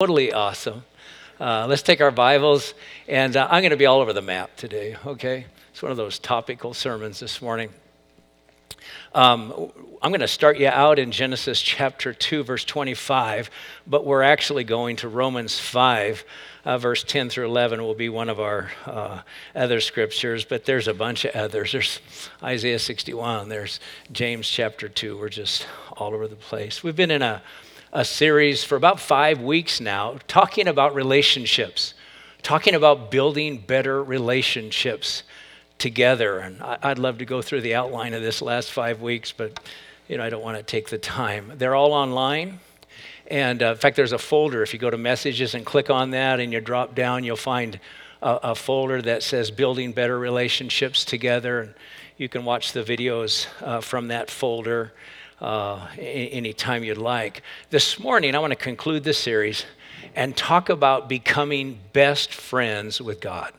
totally awesome. Uh, let's take our Bibles, and uh, I'm going to be all over the map today, okay? It's one of those topical sermons this morning. Um, I'm going to start you out in Genesis chapter 2, verse 25, but we're actually going to Romans 5, uh, verse 10 through 11 will be one of our uh, other scriptures, but there's a bunch of others. There's Isaiah 61, there's James chapter 2. We're just all over the place. We've been in a a series for about five weeks now talking about relationships, talking about building better relationships together. And I'd love to go through the outline of this last five weeks, but you know I don't want to take the time. They're all online. And uh, in fact, there's a folder. If you go to messages and click on that and you drop down, you'll find a, a folder that says Building Better Relationships Together. And you can watch the videos uh, from that folder uh, anytime you'd like. This morning, I want to conclude this series and talk about becoming best friends with God.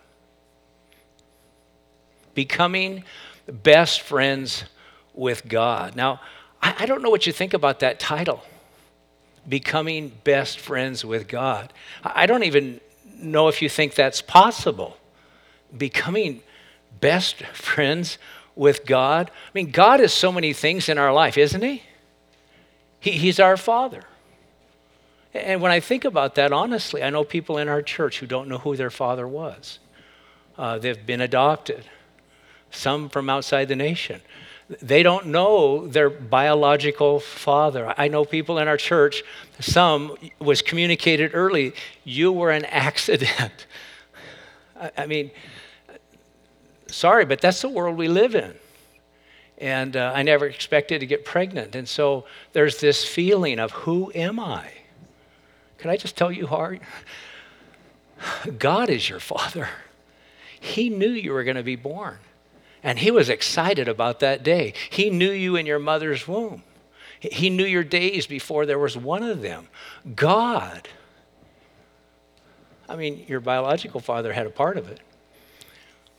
Becoming best friends with God. Now, I, don't know what you think about that title, Becoming Best Friends with God. I, I don't even know if you think that's possible. Becoming best friends with God. I mean, God is so many things in our life, isn't He? he he's our Father. And when I think about that, honestly, I know people in our church who don't know who their father was. Uh, they've been adopted, some from outside the nation. They don't know their biological father. I know people in our church, some was communicated early, you were an accident. I, I mean, sorry, but that's the world we live in. And uh, I never expected to get pregnant. And so there's this feeling of who am I? Can I just tell you, Hart? God is your father. He knew you were going to be born. And he was excited about that day. He knew you in your mother's womb. He knew your days before there was one of them. God. I mean, your biological father had a part of it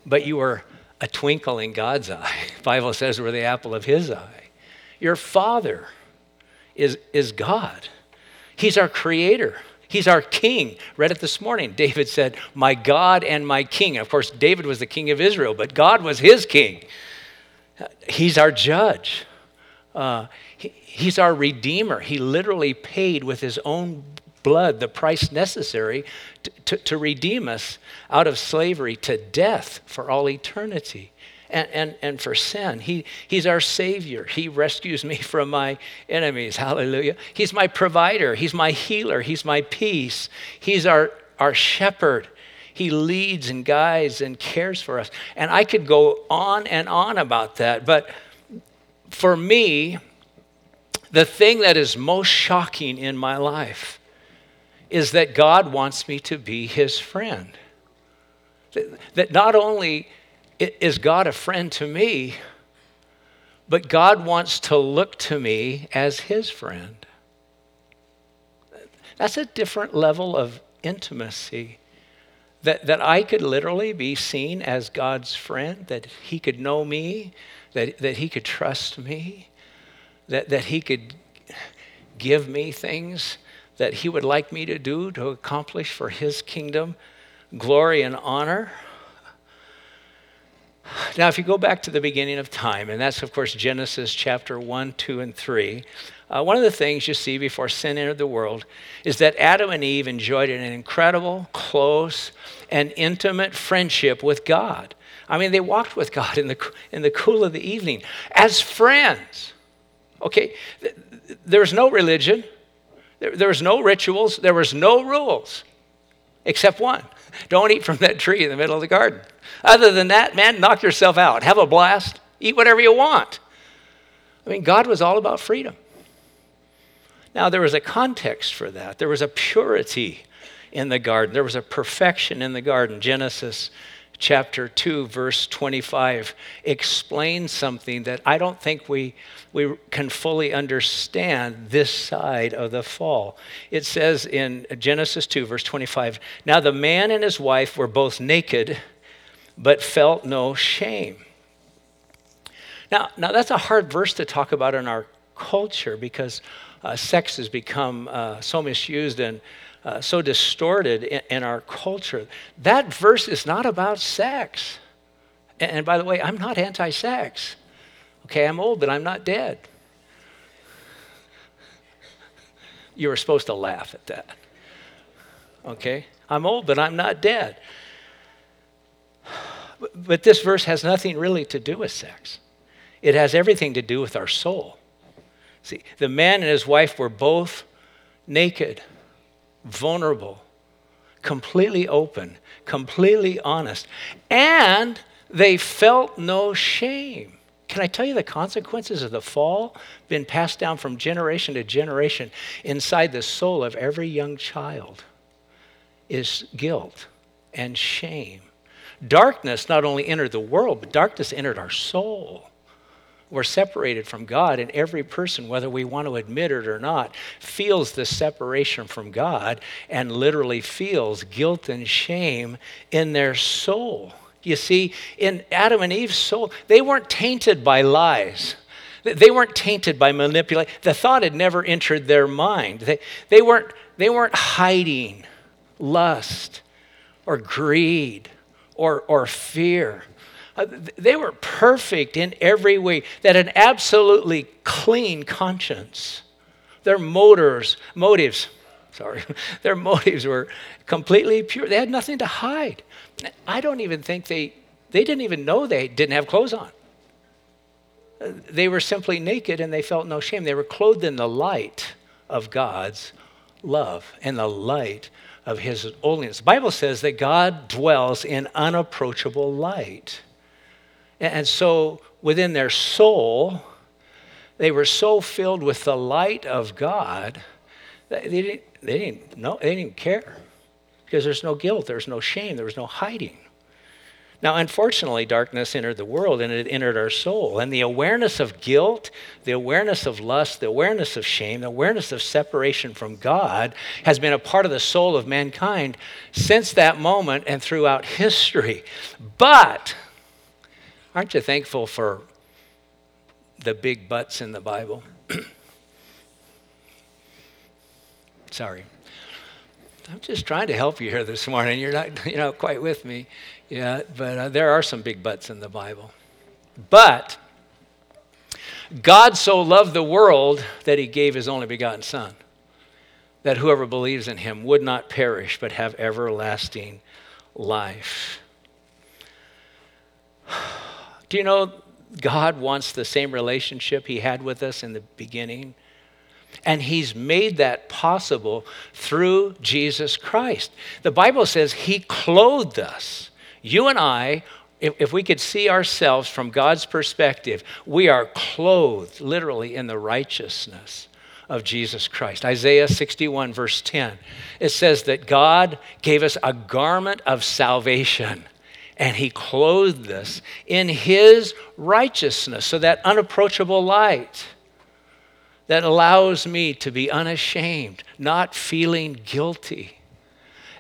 but you are a twinkle in God's eye. Bible says we're the apple of his eye. Your father is, is God. He's our creator. He's our king. Read it this morning. David said, My God and my king. Of course, David was the king of Israel, but God was his king. He's our judge. Uh, he, he's our redeemer. He literally paid with his own blood the price necessary to, to, to, redeem us out of slavery to death for all eternity and, and, and for sin. He, he's our Savior. He rescues me from my enemies. Hallelujah. He's my provider. He's my healer. He's my peace. He's our, our shepherd. He leads and guides and cares for us. And I could go on and on about that. But for me, the thing that is most shocking in my life is that God wants me to be his friend. That not only is God a friend to me, but God wants to look to me as his friend. That's a different level of intimacy. That, that I could literally be seen as God's friend, that he could know me, that, that he could trust me, that, that he could give me things that He would like me to do to accomplish for His kingdom glory and honor. Now, if you go back to the beginning of time, and that's, of course, Genesis chapter 1, 2, and 3, uh, one of the things you see before sin entered the world is that Adam and Eve enjoyed an incredible, close, and intimate friendship with God. I mean, they walked with God in the, in the cool of the evening as friends. Okay, there's no religion, there, there was no rituals, there was no rules, except one don't eat from that tree in the middle of the garden. Other than that, man, knock yourself out. Have a blast. Eat whatever you want. I mean, God was all about freedom. Now, there was a context for that. There was a purity in the garden, there was a perfection in the garden. Genesis chapter 2, verse 25, explains something that I don't think we, we can fully understand this side of the fall. It says in Genesis 2, verse 25, Now the man and his wife were both naked, but felt no shame. Now, now that's a hard verse to talk about in our culture because uh, sex has become uh, so misused and uh, so distorted in, in, our culture. That verse is not about sex. And, and by the way, I'm not anti sex. Okay, I'm old, but I'm not dead. You were supposed to laugh at that. Okay? I'm old, but I'm not dead. But this verse has nothing really to do with sex, it has everything to do with our soul. See, the man and his wife were both naked, vulnerable, completely open, completely honest, and they felt no shame. Can I tell you the consequences of the fall been passed down from generation to generation inside the soul of every young child is guilt and shame. Darkness not only entered the world, but darkness entered our soul. We're separated from God, and every person, whether we want to admit it or not, feels the separation from God and literally feels guilt and shame in their soul. You see, in Adam and Eve's soul, they weren't tainted by lies. They weren't tainted by manipulation. The thought had never entered their mind. They, they, weren't, they weren't hiding lust or greed or, or fear. Uh, they were perfect in every way, that an absolutely clean conscience. Their motives, motives, sorry, their motives were completely pure. They had nothing to hide. I don't even think they, they didn't even know they didn't have clothes on. Uh, they were simply naked and they felt no shame. They were clothed in the light of God's love and the light of his holiness. The Bible says that God dwells in unapproachable light. And so within their soul, they were so filled with the light of God that they didn't, they didn't know, they didn't care. Because there's no guilt, there's no shame, there was no hiding. Now, unfortunately, darkness entered the world and it entered our soul. And the awareness of guilt, the awareness of lust, the awareness of shame, the awareness of separation from God has been a part of the soul of mankind since that moment and throughout history. But aren't you thankful for the big buts in the Bible? Sorry. I'm just trying to help you here this morning. You're not, you know, quite with me. Yeah, but uh, there are some big buts in the Bible. But God so loved the world that he gave his only begotten Son, that whoever believes in him would not perish but have everlasting life. Do you know God wants the same relationship he had with us in the beginning? And he's made that possible through Jesus Christ. The Bible says he clothed us. You and I, if, if, we could see ourselves from God's perspective, we are clothed literally in the righteousness of Jesus Christ. Isaiah 61, verse 10, it says that God gave us a garment of salvation and he clothed us in his righteousness, so that unapproachable light that allows me to be unashamed, not feeling guilty.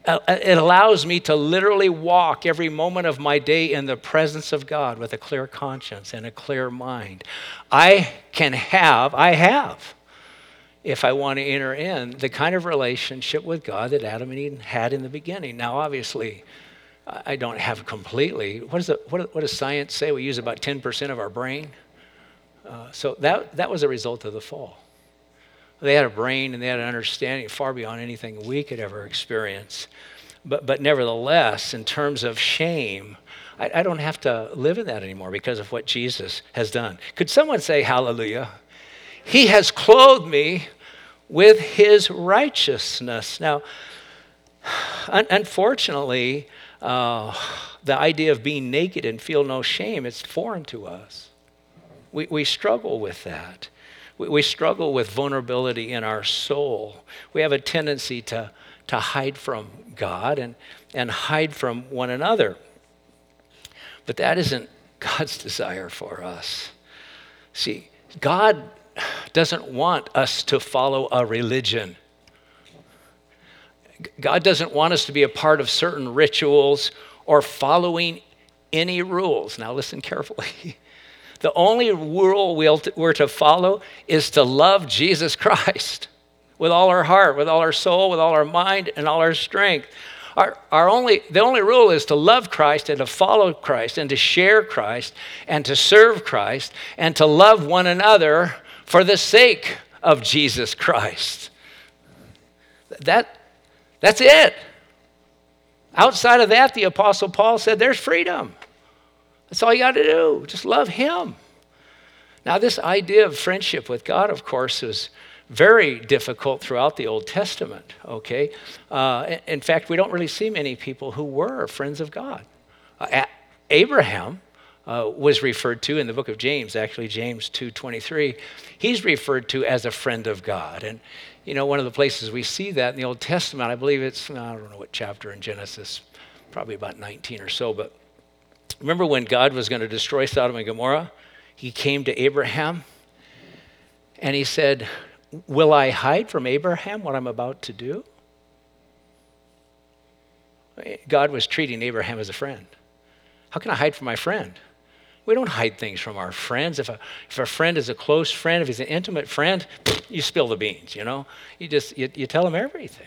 Uh, uh, it allows me to literally walk every moment of my day in the presence of God with a clear conscience and a clear mind. I can have, I have, if I want to enter in, the kind of relationship with God that Adam and Eve had in the beginning. Now, obviously, I don't have completely. What, is it, what, what does science say? We use about 10% of our brain. Uh, so that, that was a result of the fall. They had a brain and they had an understanding far beyond anything we could ever experience. But, but nevertheless, in terms of shame, I, I don't have to live in that anymore because of what Jesus has done. Could someone say hallelujah? He has clothed me with his righteousness. Now, un- unfortunately, uh, the idea of being naked and feel no shame is foreign to us. We, we struggle with that. We, we struggle with vulnerability in our soul. We have a tendency to, to hide from God and, and hide from one another. But that isn't God's desire for us. See, God doesn't want us to follow a religion. God doesn't want us to be a part of certain rituals or following any rules. Now, listen carefully. The only rule we're to follow is to love Jesus Christ with all our heart, with all our soul, with all our mind, and all our strength. Our, our only, the only rule is to love Christ and to follow Christ and to share Christ and to serve Christ and to love one another for the sake of Jesus Christ. That, that's it. Outside of that, the Apostle Paul said, there's freedom. That's all you got to do. Just love Him. Now, this idea of friendship with God, of course, is very difficult throughout the Old Testament, okay? Uh, in fact, we don't really see many people who were friends of God. Uh, Abraham uh, was referred to in the book of James, actually, James 2.23. He's referred to as a friend of God. And, you know, one of the places we see that in the Old Testament, I believe it's, I don't know what chapter in Genesis, probably about 19 or so, but remember when God was going to destroy Sodom and Gomorrah? He came to Abraham and he said, Will I hide from Abraham what I'm about to do? God was treating Abraham as a friend. How can I hide from my friend? We don't hide things from our friends. If a, if a friend is a close friend, if he's an intimate friend, you spill the beans, you know? You just, you, you tell him everything.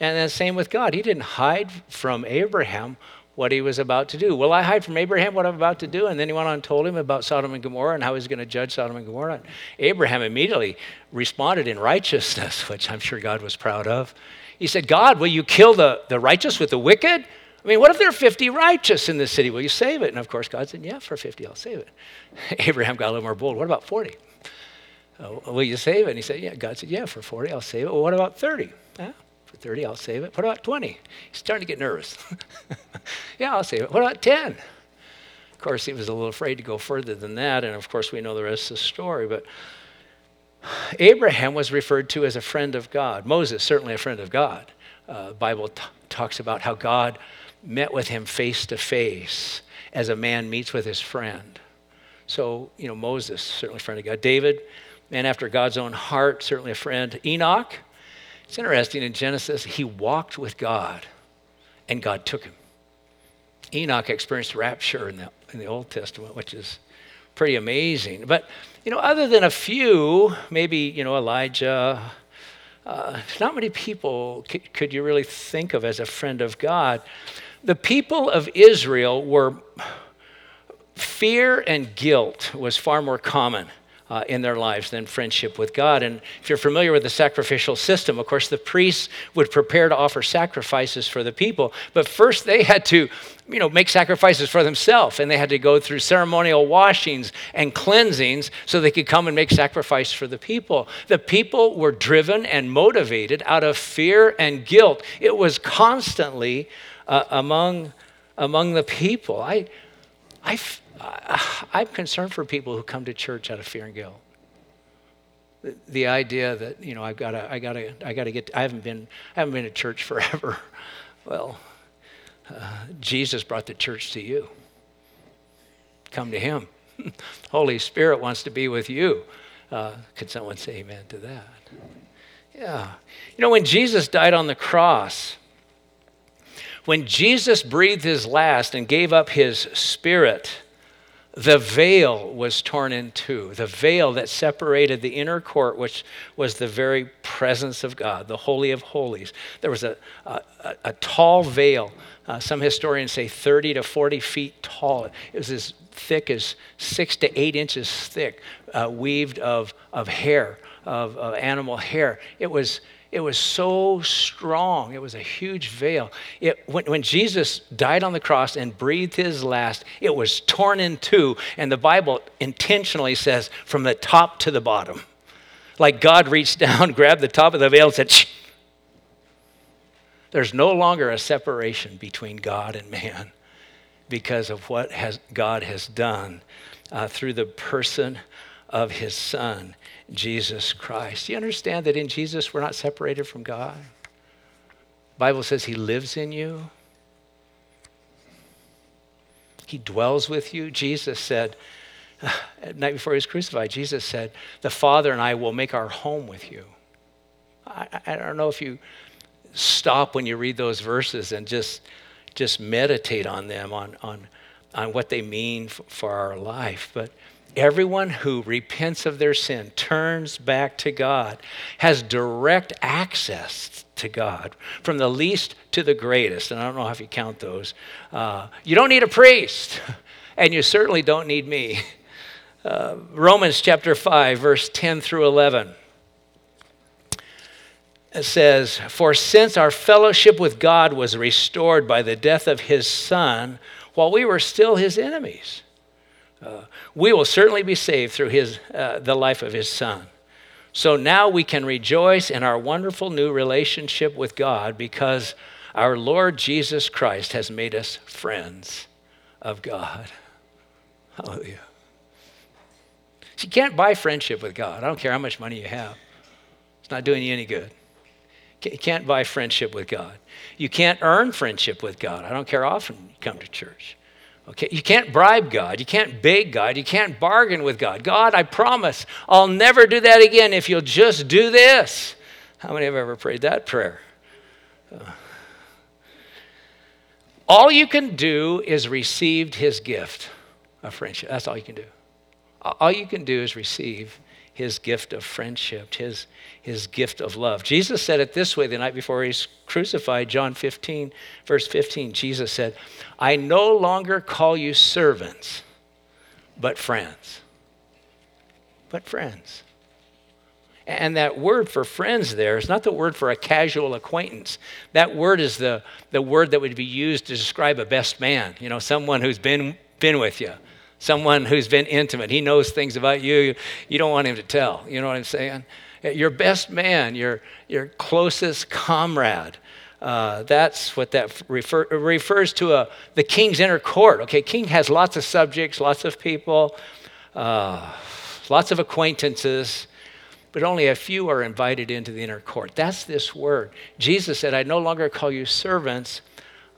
And the same with God. He didn't hide from Abraham what he was about to do. Will I hide from Abraham what I'm about to do? And then he went on and told him about Sodom and Gomorrah and how he's going to judge Sodom and Gomorrah. And Abraham immediately responded in righteousness, which I'm sure God was proud of. He said, God, will you kill the, the righteous with the wicked? I mean, what if there are 50 righteous in the city? Will you save it? And of course, God said, Yeah, for 50, I'll save it. Abraham got a little more bold. What about 40? Oh, will you save it? And he said, Yeah. God said, Yeah, for 40, I'll save it. Well, what about 30? Yeah, for 30, I'll save it. What about 20? He's starting to get nervous. yeah, I'll save it. What about 10? Of course, he was a little afraid to go further than that. And of course, we know the rest of the story. But Abraham was referred to as a friend of God. Moses, certainly a friend of God. Uh, Bible t- talks about how God met with him face to face as a man meets with his friend. So, you know, Moses, certainly a friend of God. David, man after God's own heart, certainly a friend. Enoch, it's interesting in Genesis, he walked with God and God took him. Enoch experienced rapture in the, in the Old Testament, which is pretty amazing. But, you know, other than a few, maybe, you know, Elijah, uh, not many people c- could you really think of as a friend of God. The people of Israel were, fear and guilt was far more common uh, in their lives than friendship with God. And if you're familiar with the sacrificial system, of course, the priests would prepare to offer sacrifices for the people, but first they had to, you know, make sacrifices for themselves, and they had to go through ceremonial washings and cleansings so they could come and make sacrifice for the people. The people were driven and motivated out of fear and guilt. It was constantly uh, among among the people. I, I I'm concerned for people who come to church out of fear and guilt. The, the idea that you know I've got to I got to I got to get I haven't been I haven't been to church forever. Well, uh, Jesus brought the church to you. Come to Him. Holy Spirit wants to be with you. Uh, could someone say amen to that? Yeah. You know, when Jesus died on the cross, when Jesus breathed his last and gave up his spirit, the veil was torn in two. The veil that separated the inner court, which was the very presence of God, the Holy of Holies. There was a, a, a tall veil. Uh, some historians say 30 to 40 feet tall. It was as thick as six to eight inches thick, uh, weaved of, of hair, of, of animal hair. It was it was so strong. It was a huge veil. It, when, when, Jesus died on the cross and breathed his last, it was torn in two. And the Bible intentionally says from the top to the bottom. Like God reached down, grabbed the top of the veil, and said, Shh. There's no longer a separation between God and man because of what has, God has done uh, through the person of his Son. Jesus Christ. You understand that in Jesus we're not separated from God? The Bible says he lives in you. He dwells with you. Jesus said, at night before he was crucified, Jesus said, The Father and I will make our home with you. I, I don't know if you stop when you read those verses and just, just meditate on them, on, on, on what they mean for our life. But everyone who repents of their sin, turns back to God, has direct access to God, from the least to the greatest. And I don't know if you count those. Uh, you don't need a priest, and you certainly don't need me. Uh, Romans chapter 5, verse 10 through 11. It says, For since our fellowship with God was restored by the death of his Son, while we were still his enemies, uh, we will certainly be saved through his, uh, the life of his Son. So now we can rejoice in our wonderful new relationship with God because our Lord Jesus Christ has made us friends of God. Hallelujah. you can't buy friendship with God. I don't care how much money you have, it's not doing you any good. You can't buy friendship with God. You can't earn friendship with God. I don't care how often you come to church. Okay, you can't bribe God. You can't beg God. You can't bargain with God. God, I promise I'll never do that again if you'll just do this. How many have ever prayed that prayer? Uh, all you can do is receive his gift of friendship. That's all you can do. All you can do is receive his gift of friendship, his, his gift of love. Jesus said it this way the night before he's crucified, John 15, verse 15. Jesus said, I no longer call you servants, but friends. But friends. And that word for friends there is not the word for a casual acquaintance. That word is the, the word that would be used to describe a best man, you know, someone who's been, been with you someone who's been intimate. He knows things about you you don't want him to tell. You know what I'm saying? Your best man, your, your closest comrade. Uh, that's what that refer, refers to a, the king's inner court. Okay, king has lots of subjects, lots of people, uh, lots of acquaintances, but only a few are invited into the inner court. That's this word. Jesus said, I no longer call you servants,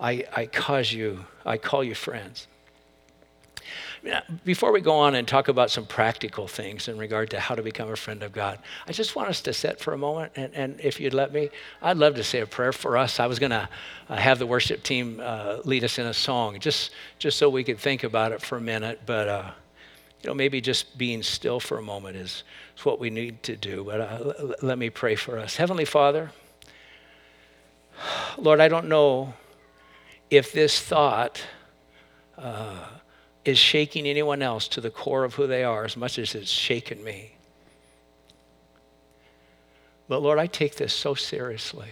I, I, cause you, I call you friends. Before we go on and talk about some practical things in regard to how to become a friend of God, I just want us to sit for a moment. And, and if you'd let me, I'd love to say a prayer for us. I was going to uh, have the worship team uh, lead us in a song just, just so we could think about it for a minute. But, uh, you know, maybe just being still for a moment is, is what we need to do. But uh, l- let me pray for us. Heavenly Father, Lord, I don't know if this thought. Uh, is shaking anyone else to the core of who they are as much as it's shaken me. But Lord, I take this so seriously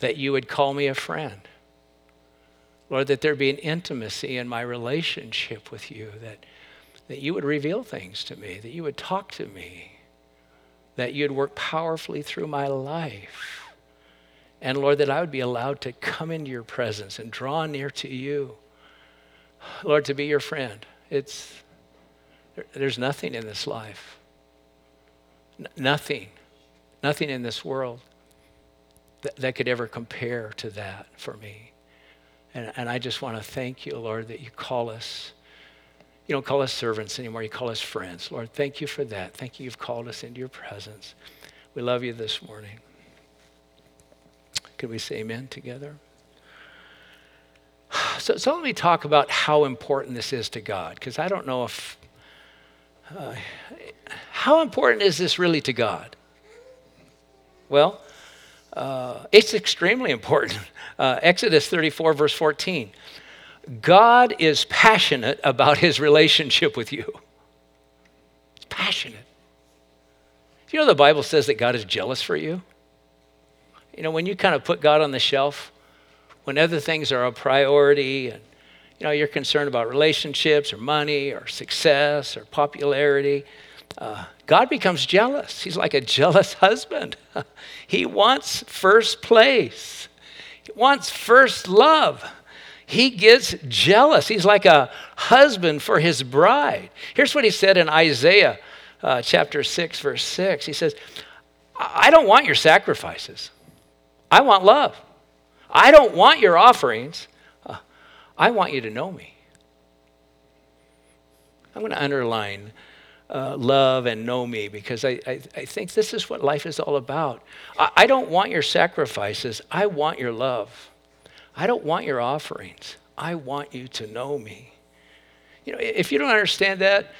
that you would call me a friend. Lord, that there be an intimacy in my relationship with you, that, that you would reveal things to me, that you would talk to me, that you'd work powerfully through my life. And Lord, that I would be allowed to come into your presence and draw near to you Lord, to be your friend. It's, there's nothing in this life, N- nothing, nothing in this world that, that could ever compare to that for me. And, and I just want to thank you, Lord, that you call us. You don't call us servants anymore, you call us friends. Lord, thank you for that. Thank you, you've called us into your presence. We love you this morning. Could we say amen together? So, so let me talk about how important this is to God, because I don't know if. Uh, how important is this really to God? Well, uh, it's extremely important. Uh, Exodus 34, verse 14. God is passionate about his relationship with you. It's passionate. You know, the Bible says that God is jealous for you. You know, when you kind of put God on the shelf, when other things are a priority and you know you're concerned about relationships or money or success or popularity uh, god becomes jealous. He's like a jealous husband. He wants first place. He wants first love. He gets jealous. He's like a husband for his bride. Here's what he said in isaiah uh, chapter 6 verse 6 he says i don't want your sacrifices. I want love I don't want your offerings. Uh, I want you to know me. I'm going to underline uh, love and know me because I, I, I, think this is what life is all about. I, I don't want your sacrifices. I want your love. I don't want your offerings. I want you to know me. You know, if you don't understand that,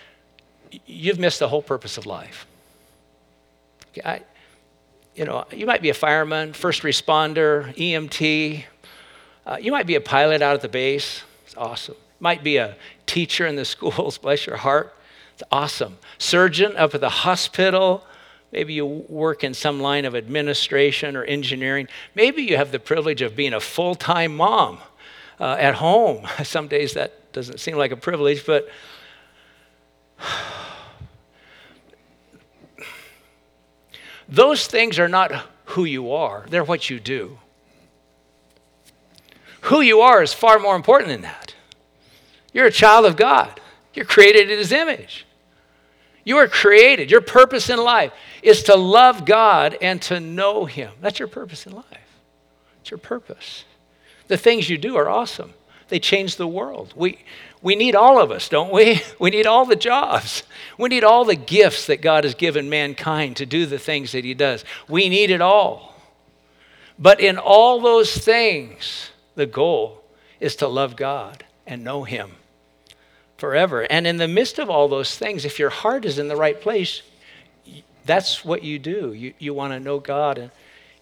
you've missed the whole purpose of life. I, you know, you might be a fireman, first responder, EMT. Uh, you might be a pilot out at the base. It's awesome. Might be a teacher in the schools. Bless your heart. It's awesome. Surgeon up at the hospital. Maybe you work in some line of administration or engineering. Maybe you have the privilege of being a full time mom uh, at home. Some days that doesn't seem like a privilege, but those things are not who you are, they're what you do. Who you are is far more important than that. You're a child of God, you're created in His image. You are created. Your purpose in life is to love God and to know Him. That's your purpose in life. It's your purpose. The things you do are awesome. They change the world. We, we need all of us, don't we? We need all the jobs. We need all the gifts that God has given mankind to do the things that He does. We need it all. But in all those things, the goal is to love God and know Him forever. And in the midst of all those things, if your heart is in the right place, that's what you do. You, you want to know God and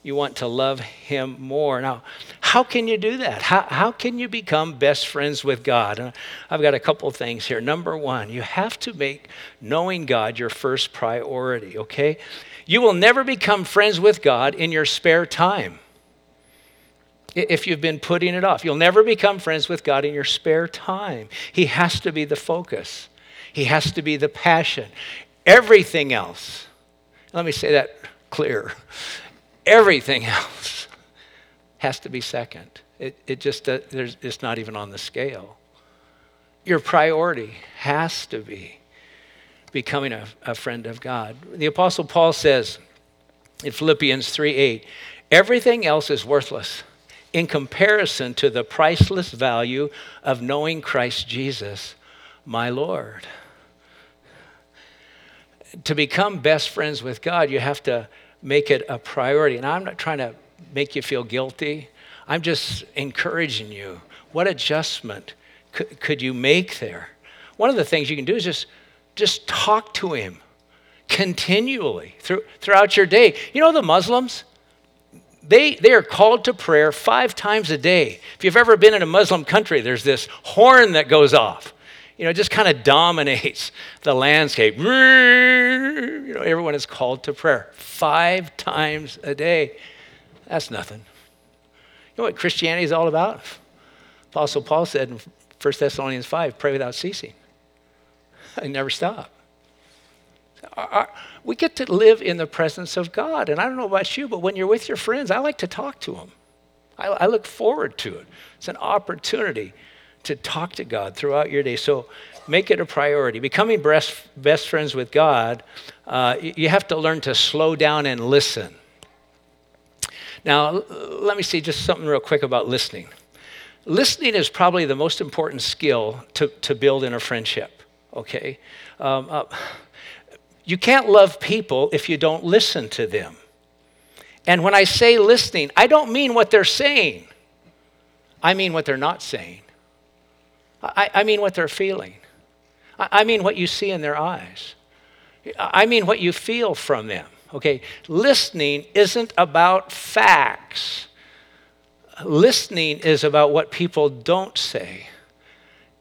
you want to love Him more. Now, how can you do that? How, how can you become best friends with God? And I've got a couple things here. Number one, you have to make knowing God your first priority, okay? You will never become friends with God in your spare time if you've been putting it off. You'll never become friends with God in your spare time. He has to be the focus, He has to be the passion. Everything else, let me say that clear, everything else has to be second. It, it just, uh, there's, it's not even on the scale. Your priority has to be becoming a, a friend of God. The Apostle Paul says in Philippians 3 8, everything else is worthless in comparison to the priceless value of knowing Christ Jesus, my Lord. To become best friends with God, you have to make it a priority. And I'm not trying to make you feel guilty, I'm just encouraging you. What adjustment could, could you make there? One of the things you can do is just, just talk to Him continually through, throughout your day. You know the Muslims? they, they are called to prayer five times a day. If you've ever been in a Muslim country, there's this horn that goes off. You know, it just kind of dominates the landscape. You know, everyone is called to prayer five times a day. That's nothing. You know what Christianity is all about? Apostle Paul said in 1 Thessalonians 5 pray without ceasing. I never stop. We get to live in the presence of God. And I don't know about you, but when you're with your friends, I like to talk to them. I, I look forward to it. It's an opportunity to talk to God throughout your day. So make it a priority. Becoming best, best friends with God, uh, you have to learn to slow down and listen. Now, let me see just something real quick about listening. Listening is probably the most important skill to, to build in a friendship, okay? Um, uh, you can't love people if you don't listen to them. And when I say listening, I don't mean what they're saying, I mean what they're not saying. I, I mean what they're feeling. I, I mean what you see in their eyes. I mean what you feel from them. Okay, listening isn't about facts. Listening is about what people don't say.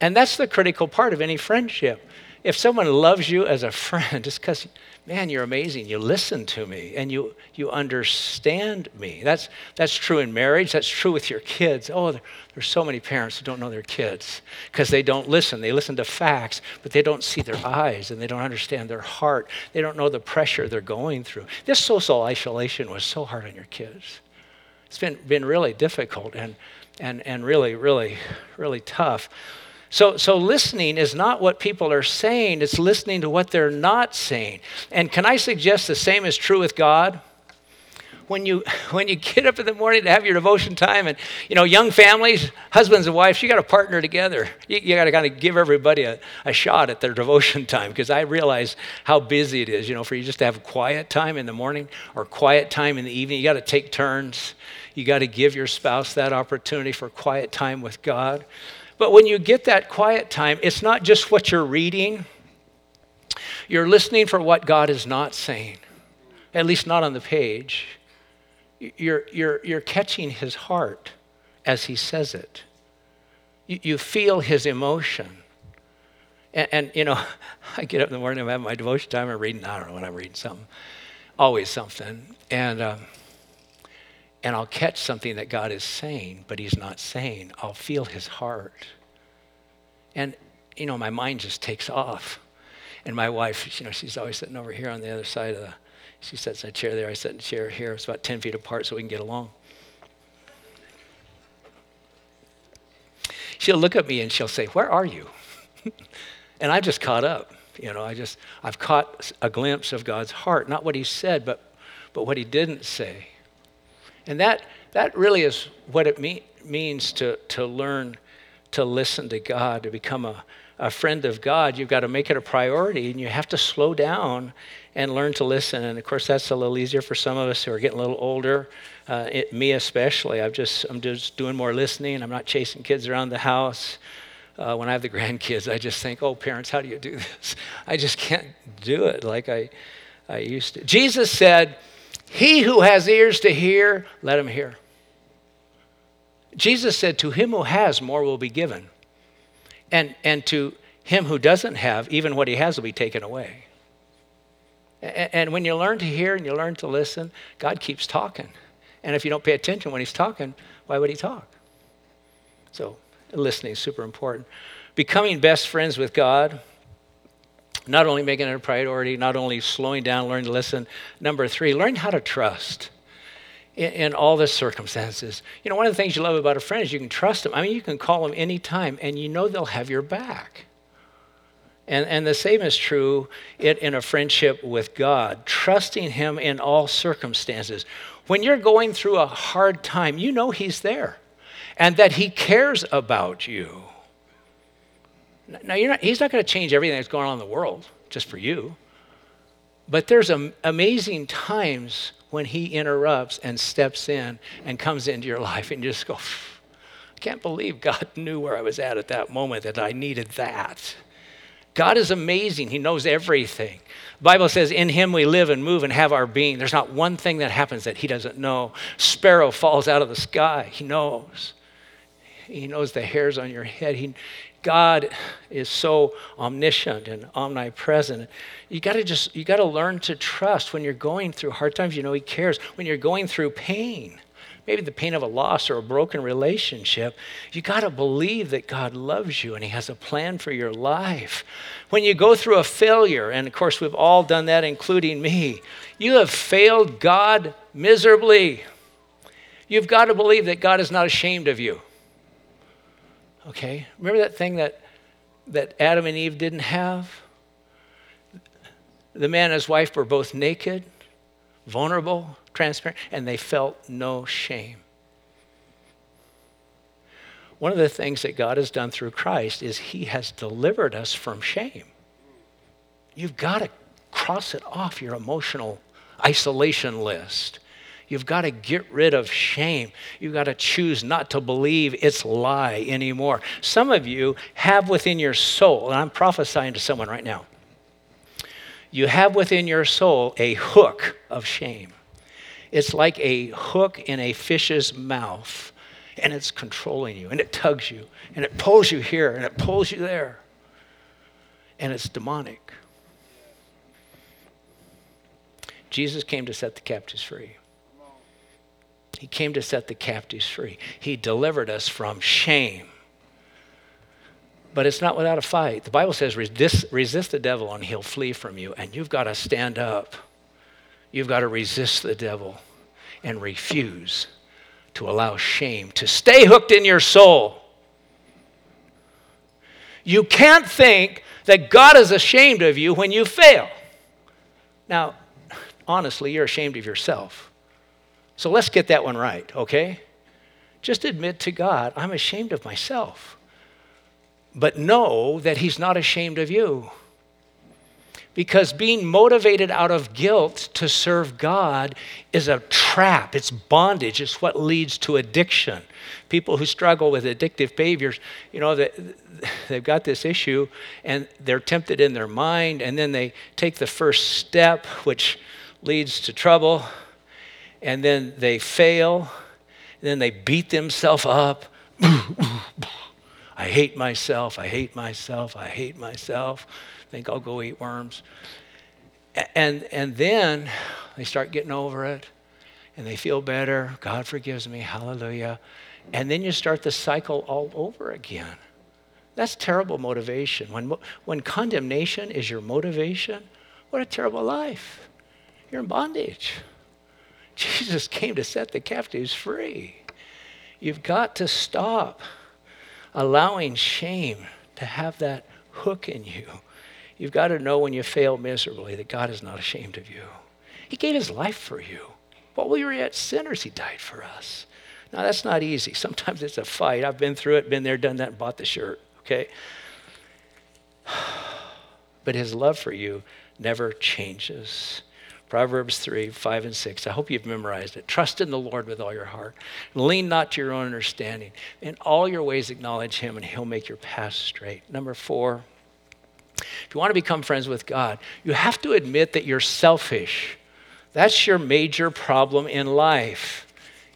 And that's the critical part of any friendship if someone loves you as a friend, it's because, man, you're amazing. You listen to me and you, you understand me. That's, that's true in marriage. That's true with your kids. Oh, there, there's so many parents who don't know their kids because they don't listen. They listen to facts, but they don't see their eyes and they don't understand their heart. They don't know the pressure they're going through. This social isolation was so hard on your kids. It's been, been really difficult and, and, and really, really, really tough. So, so listening is not what people are saying, it's listening to what they're not saying. And can I suggest the same is true with God? When you, when you get up in the morning to have your devotion time, and you know, young families, husbands and wives, you got to partner together. You, you got to kind of give everybody a, a shot at their devotion time because I realize how busy it is. You know, for you just to have quiet time in the morning or quiet time in the evening, you got to take turns. You got to give your spouse that opportunity for quiet time with God. But when you get that quiet time, it's not just what you're reading, you're listening for what God is not saying, at least not on the page. You're, you're, you're catching his heart as he says it. You, you feel his emotion. And, and, you know, I get up in the morning, I'm having my devotion time, I'm reading, I don't know what I'm reading, something, always something. And, um, and I'll catch something that God is saying, but He's not saying. I'll feel His heart. And, you know, my mind just takes off. And my wife, you know, she's always sitting over here on the other side of the, she sits in a chair there, I sit in a chair here. It's about 10 feet apart so we can get along. She'll look at me and she'll say, Where are you? and I've just caught up. You know, I just, I've caught a glimpse of God's heart, not what He said, but, but what He didn't say. And that, that really is what it mean, means to, to learn to listen to God, to become a, a friend of God. You've got to make it a priority and you have to slow down and learn to listen. And of course, that's a little easier for some of us who are getting a little older. Uh, it, me especially. I've just, I'm just doing more listening. I'm not chasing kids around the house. Uh, when I have the grandkids, I just think, oh, parents, how do you do this? I just can't do it like I, I used to. Jesus said, he who has ears to hear, let him hear. Jesus said, To him who has, more will be given. And, and to him who doesn't have, even what he has will be taken away. And, and when you learn to hear and you learn to listen, God keeps talking. And if you don't pay attention when he's talking, why would he talk? So, listening is super important. Becoming best friends with God not only making it a priority, not only slowing down, learning to listen. Number three, learn how to trust in, in, all the circumstances. You know, one of the things you love about a friend is you can trust them. I mean, you can call them anytime and you know they'll have your back. And, and the same is true in, in a friendship with God, trusting Him in all circumstances. When you're going through a hard time, you know He's there and that He cares about you. Now, not, he's not going to change everything that's going on in the world just for you. But there's amazing times when he interrupts and steps in and comes into your life and you just go, I can't believe God knew where I was at at that moment that I needed that. God is amazing. He knows everything. The Bible says, In him we live and move and have our being. There's not one thing that happens that he doesn't know. Sparrow falls out of the sky. He knows. He knows the hairs on your head. He, God is so omniscient and omnipresent. You got to just you got to learn to trust when you're going through hard times. You know he cares. When you're going through pain, maybe the pain of a loss or a broken relationship, you got to believe that God loves you and he has a plan for your life. When you go through a failure, and of course we've all done that including me, you have failed God miserably. You've got to believe that God is not ashamed of you. Okay? Remember that thing that, that Adam and Eve didn't have? The man and his wife were both naked, vulnerable, transparent, and they felt no shame. One of the things that God has done through Christ is he has delivered us from shame. You've got to cross it off your emotional isolation list. You've got to get rid of shame. You've got to choose not to believe its lie anymore. Some of you have within your soul, and I'm prophesying to someone right now, you have within your soul a hook of shame. It's like a hook in a fish's mouth, and it's controlling you, and it tugs you, and it pulls you here, and it pulls you there, and it's demonic. Jesus came to set the captives free. He came to set the captives free. He delivered us from shame. But it's not without a fight. The Bible says resist, resist the devil and he'll flee from you. And you've got to stand up. You've got to resist the devil and refuse to allow shame to stay hooked in your soul. You can't think that God is ashamed of you when you fail. Now, honestly, you're ashamed of yourself. So let's get that one right, okay? Just admit to God, I'm ashamed of myself. But know that He's not ashamed of you. Because being motivated out of guilt to serve God is a trap, it's bondage, it's what leads to addiction. People who struggle with addictive behaviors, you know, they've got this issue and they're tempted in their mind, and then they take the first step, which leads to trouble, and then they fail, then they beat themselves up. I hate myself, I hate myself, I hate myself think I'll go eat worms. And, and then they start getting over it and they feel better. God forgives me. Hallelujah. And then you start the cycle all over again. That's terrible motivation. When, when condemnation is your motivation, what a terrible life. You're in bondage. Jesus came to set the captives free. You've got to stop allowing shame to have that hook in you You've got to know when you fail miserably that God is not ashamed of you. He gave his life for you. While we were yet sinners, he died for us. Now, that's not easy. Sometimes it's a fight. I've been through it, been there, done that, and bought the shirt, okay? But his love for you never changes. Proverbs 3, 5, and 6. I hope you've memorized it. Trust in the Lord with all your heart. Lean not to your own understanding. In all your ways, acknowledge him, and he'll make your path straight. Number four, if you want to become friends with God, you have to admit that you're selfish. That's your major problem in life.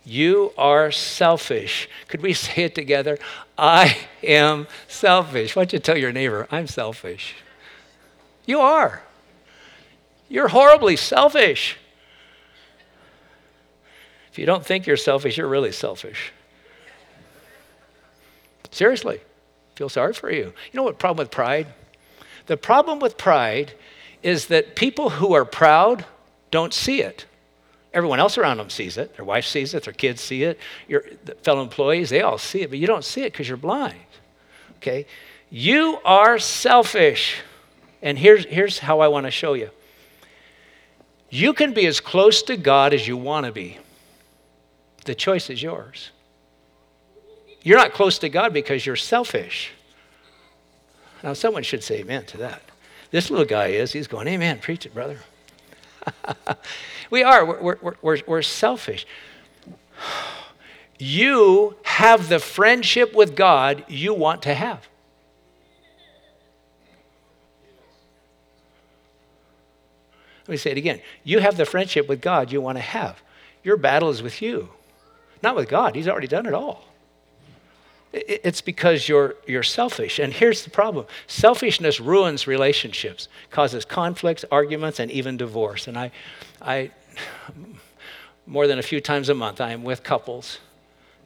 You are selfish. Could we say it together? I am selfish. Why don't you tell your neighbor, I'm selfish? You are. You're horribly selfish. If you don't think you're selfish, you're really selfish. Seriously, feel sorry for you. You know what problem with pride? The problem with pride is that people who are proud don't see it. Everyone else around them sees it. Their wife sees it, their kids see it, your fellow employees, they all see it, but you don't see it because you're blind. Okay? You are selfish. And here's, here's how I want to show you you can be as close to God as you want to be. The choice is yours. You're not close to God because you're selfish. Now, someone should say amen to that. This little guy is. He's going, Amen, preach it, brother. we are. We're, we're, we're, we're selfish. You have the friendship with God you want to have. Let me say it again. You have the friendship with God you want to have. Your battle is with you, not with God. He's already done it all. It's because you're, you're selfish. And here's the problem selfishness ruins relationships, causes conflicts, arguments, and even divorce. And I, I more than a few times a month, I am with couples,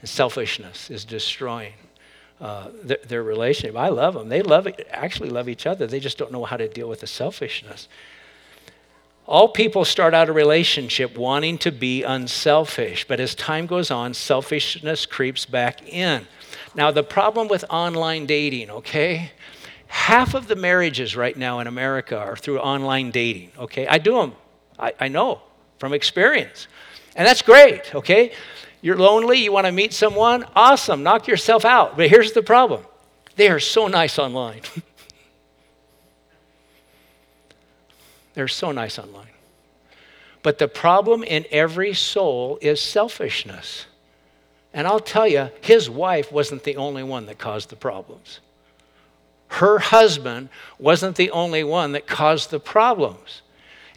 and selfishness is destroying uh, their, their, relationship. I love them. They love actually love each other. They just don't know how to deal with the selfishness. All people start out a relationship wanting to be unselfish, but as time goes on, selfishness creeps back in. Now, the problem with online dating, okay? Half of the marriages right now in America are through online dating, okay? I do them, I, I know from experience. And that's great, okay? You're lonely, you want to meet someone, awesome, knock yourself out. But here's the problem they are so nice online. They're so nice online. But the problem in every soul is selfishness. And I'll tell you, his wife wasn't the only one that caused the problems. Her husband wasn't the only one that caused the problems.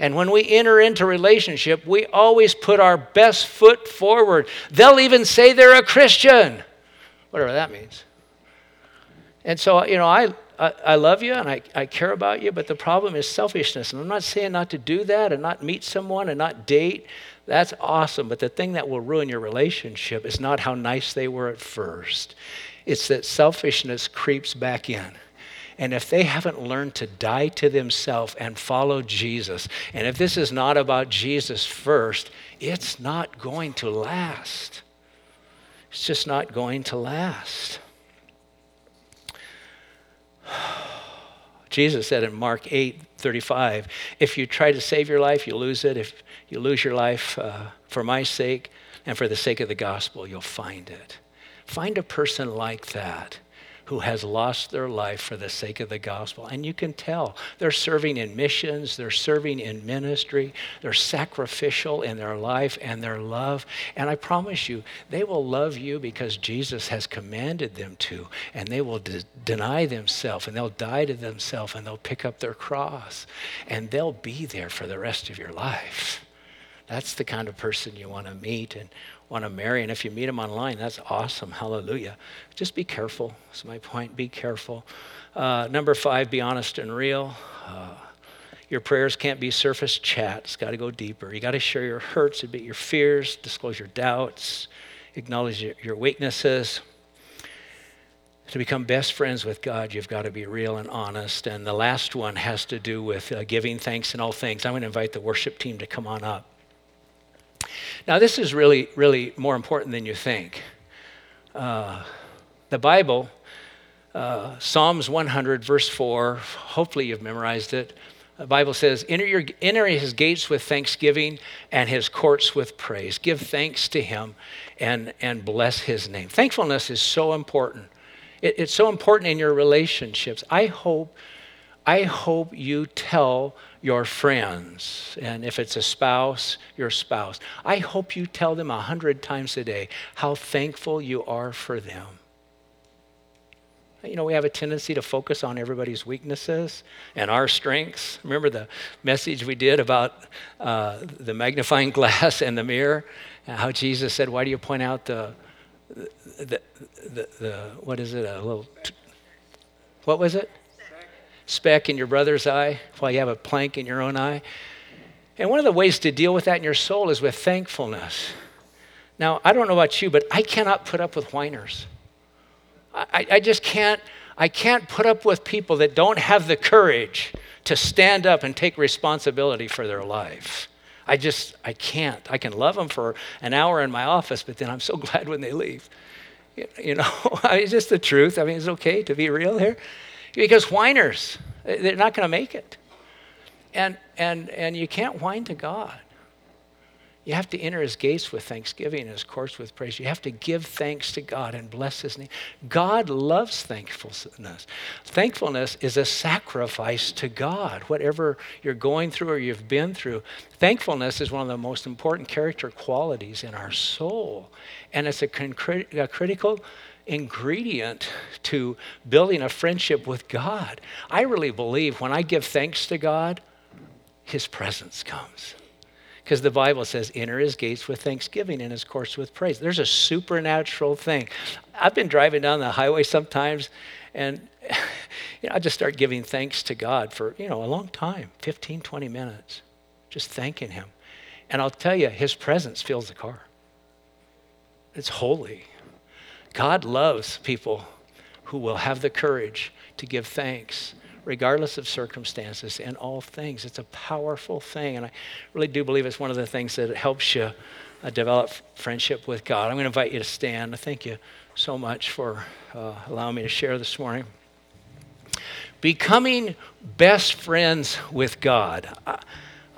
And when we enter into relationship, we always put our best foot forward. They'll even say they're a Christian, whatever that means. And so, you know, I, I, love you and I, I care about you, but the problem is selfishness. And I'm not saying not to do that and not meet someone and not date. That's awesome. But the thing that will ruin your relationship is not how nice they were at first, it's that selfishness creeps back in. And if they haven't learned to die to themselves and follow Jesus, and if this is not about Jesus first, it's not going to last. It's just not going to last. Jesus said in Mark 8 35, if you try to save your life, you lose it. If you lose your life uh, for my sake and for the sake of the gospel, you'll find it. Find a person like that. Who has lost their life for the sake of the gospel. And you can tell they're serving in missions, they're serving in ministry, they're sacrificial in their life and their love. And I promise you, they will love you because Jesus has commanded them to, and they will de- deny themselves and they'll die to themselves and they'll pick up their cross and they'll be there for the rest of your life. That's the kind of person you want to meet and want to marry. And if you meet them online, that's awesome. Hallelujah. Just be careful. That's my point. Be careful. Uh, number five, be honest and real. Uh, your prayers can't be surface chat. It's got to go deeper. You got to share your hurts, admit your fears, disclose your doubts, acknowledge your, weaknesses. To become best friends with God, you've got to be real and honest. And the last one has to do with uh, giving thanks in all things. I'm going to invite the worship team to come on up. Now, this is really, really more important than you think. Uh, the Bible, uh, Psalms 100, verse 4, hopefully you've memorized it. The Bible says, enter, your, enter his gates with thanksgiving and his courts with praise. Give thanks to him and, and bless his name. Thankfulness is so important. It, it's so important in your relationships. I hope, I hope you tell your friends, and if it's a spouse, your spouse. I hope you tell them a hundred times a day how thankful you are for them. You know, we have a tendency to focus on everybody's weaknesses and our strengths. Remember the message we did about uh, the magnifying glass and the mirror? How Jesus said, Why do you point out the, the, the, the what is it, a little, what was it? Speck in your brother's eye while you have a plank in your own eye. And one of the ways to deal with that in your soul is with thankfulness. Now, I don't know about you, but I cannot put up with whiners. I, I just can't, I can't put up with people that don't have the courage to stand up and take responsibility for their life. I just, I can't. I can love them for an hour in my office, but then I'm so glad when they leave. You know, it's just the truth. I mean, it's okay to be real here. Because whiners, they're not going to make it. And, and, and you can't whine to God. You have to enter his gates with thanksgiving and his courts with praise. You have to give thanks to God and bless his name. God loves thankfulness. Thankfulness is a sacrifice to God, whatever you're going through or you've been through. Thankfulness is one of the most important character qualities in our soul. And it's a, concre- a critical ingredient to building a friendship with God. I really believe when I give thanks to God, his presence comes. Because the Bible says, enter his gates with thanksgiving and his courts with praise. There's a supernatural thing. I've been driving down the highway sometimes and you know, I just start giving thanks to God for, you know, a long time, 15, 20 minutes, just thanking him. And I'll tell you, his presence fills the car. It's holy. God loves people who will have the courage to give thanks regardless of circumstances in all things. It's a powerful thing. And I really do believe it's one of the things that helps you uh, develop friendship with God. I'm going to invite you to stand. Thank you so much for uh, allowing me to share this morning. Becoming best friends with God. I,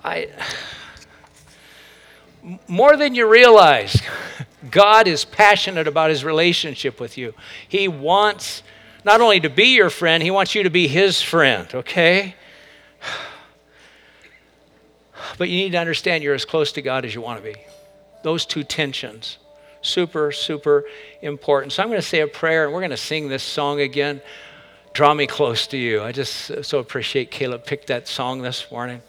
I more than you realize, God is passionate about his relationship with you. He wants not only to be your friend, he wants you to be his friend, okay? But you need to understand you're as close to God as you want to be. Those two tensions, super, super important. So I'm going to say a prayer and we're going to sing this song again. Draw me close to you. I just so appreciate Caleb picked that song this morning.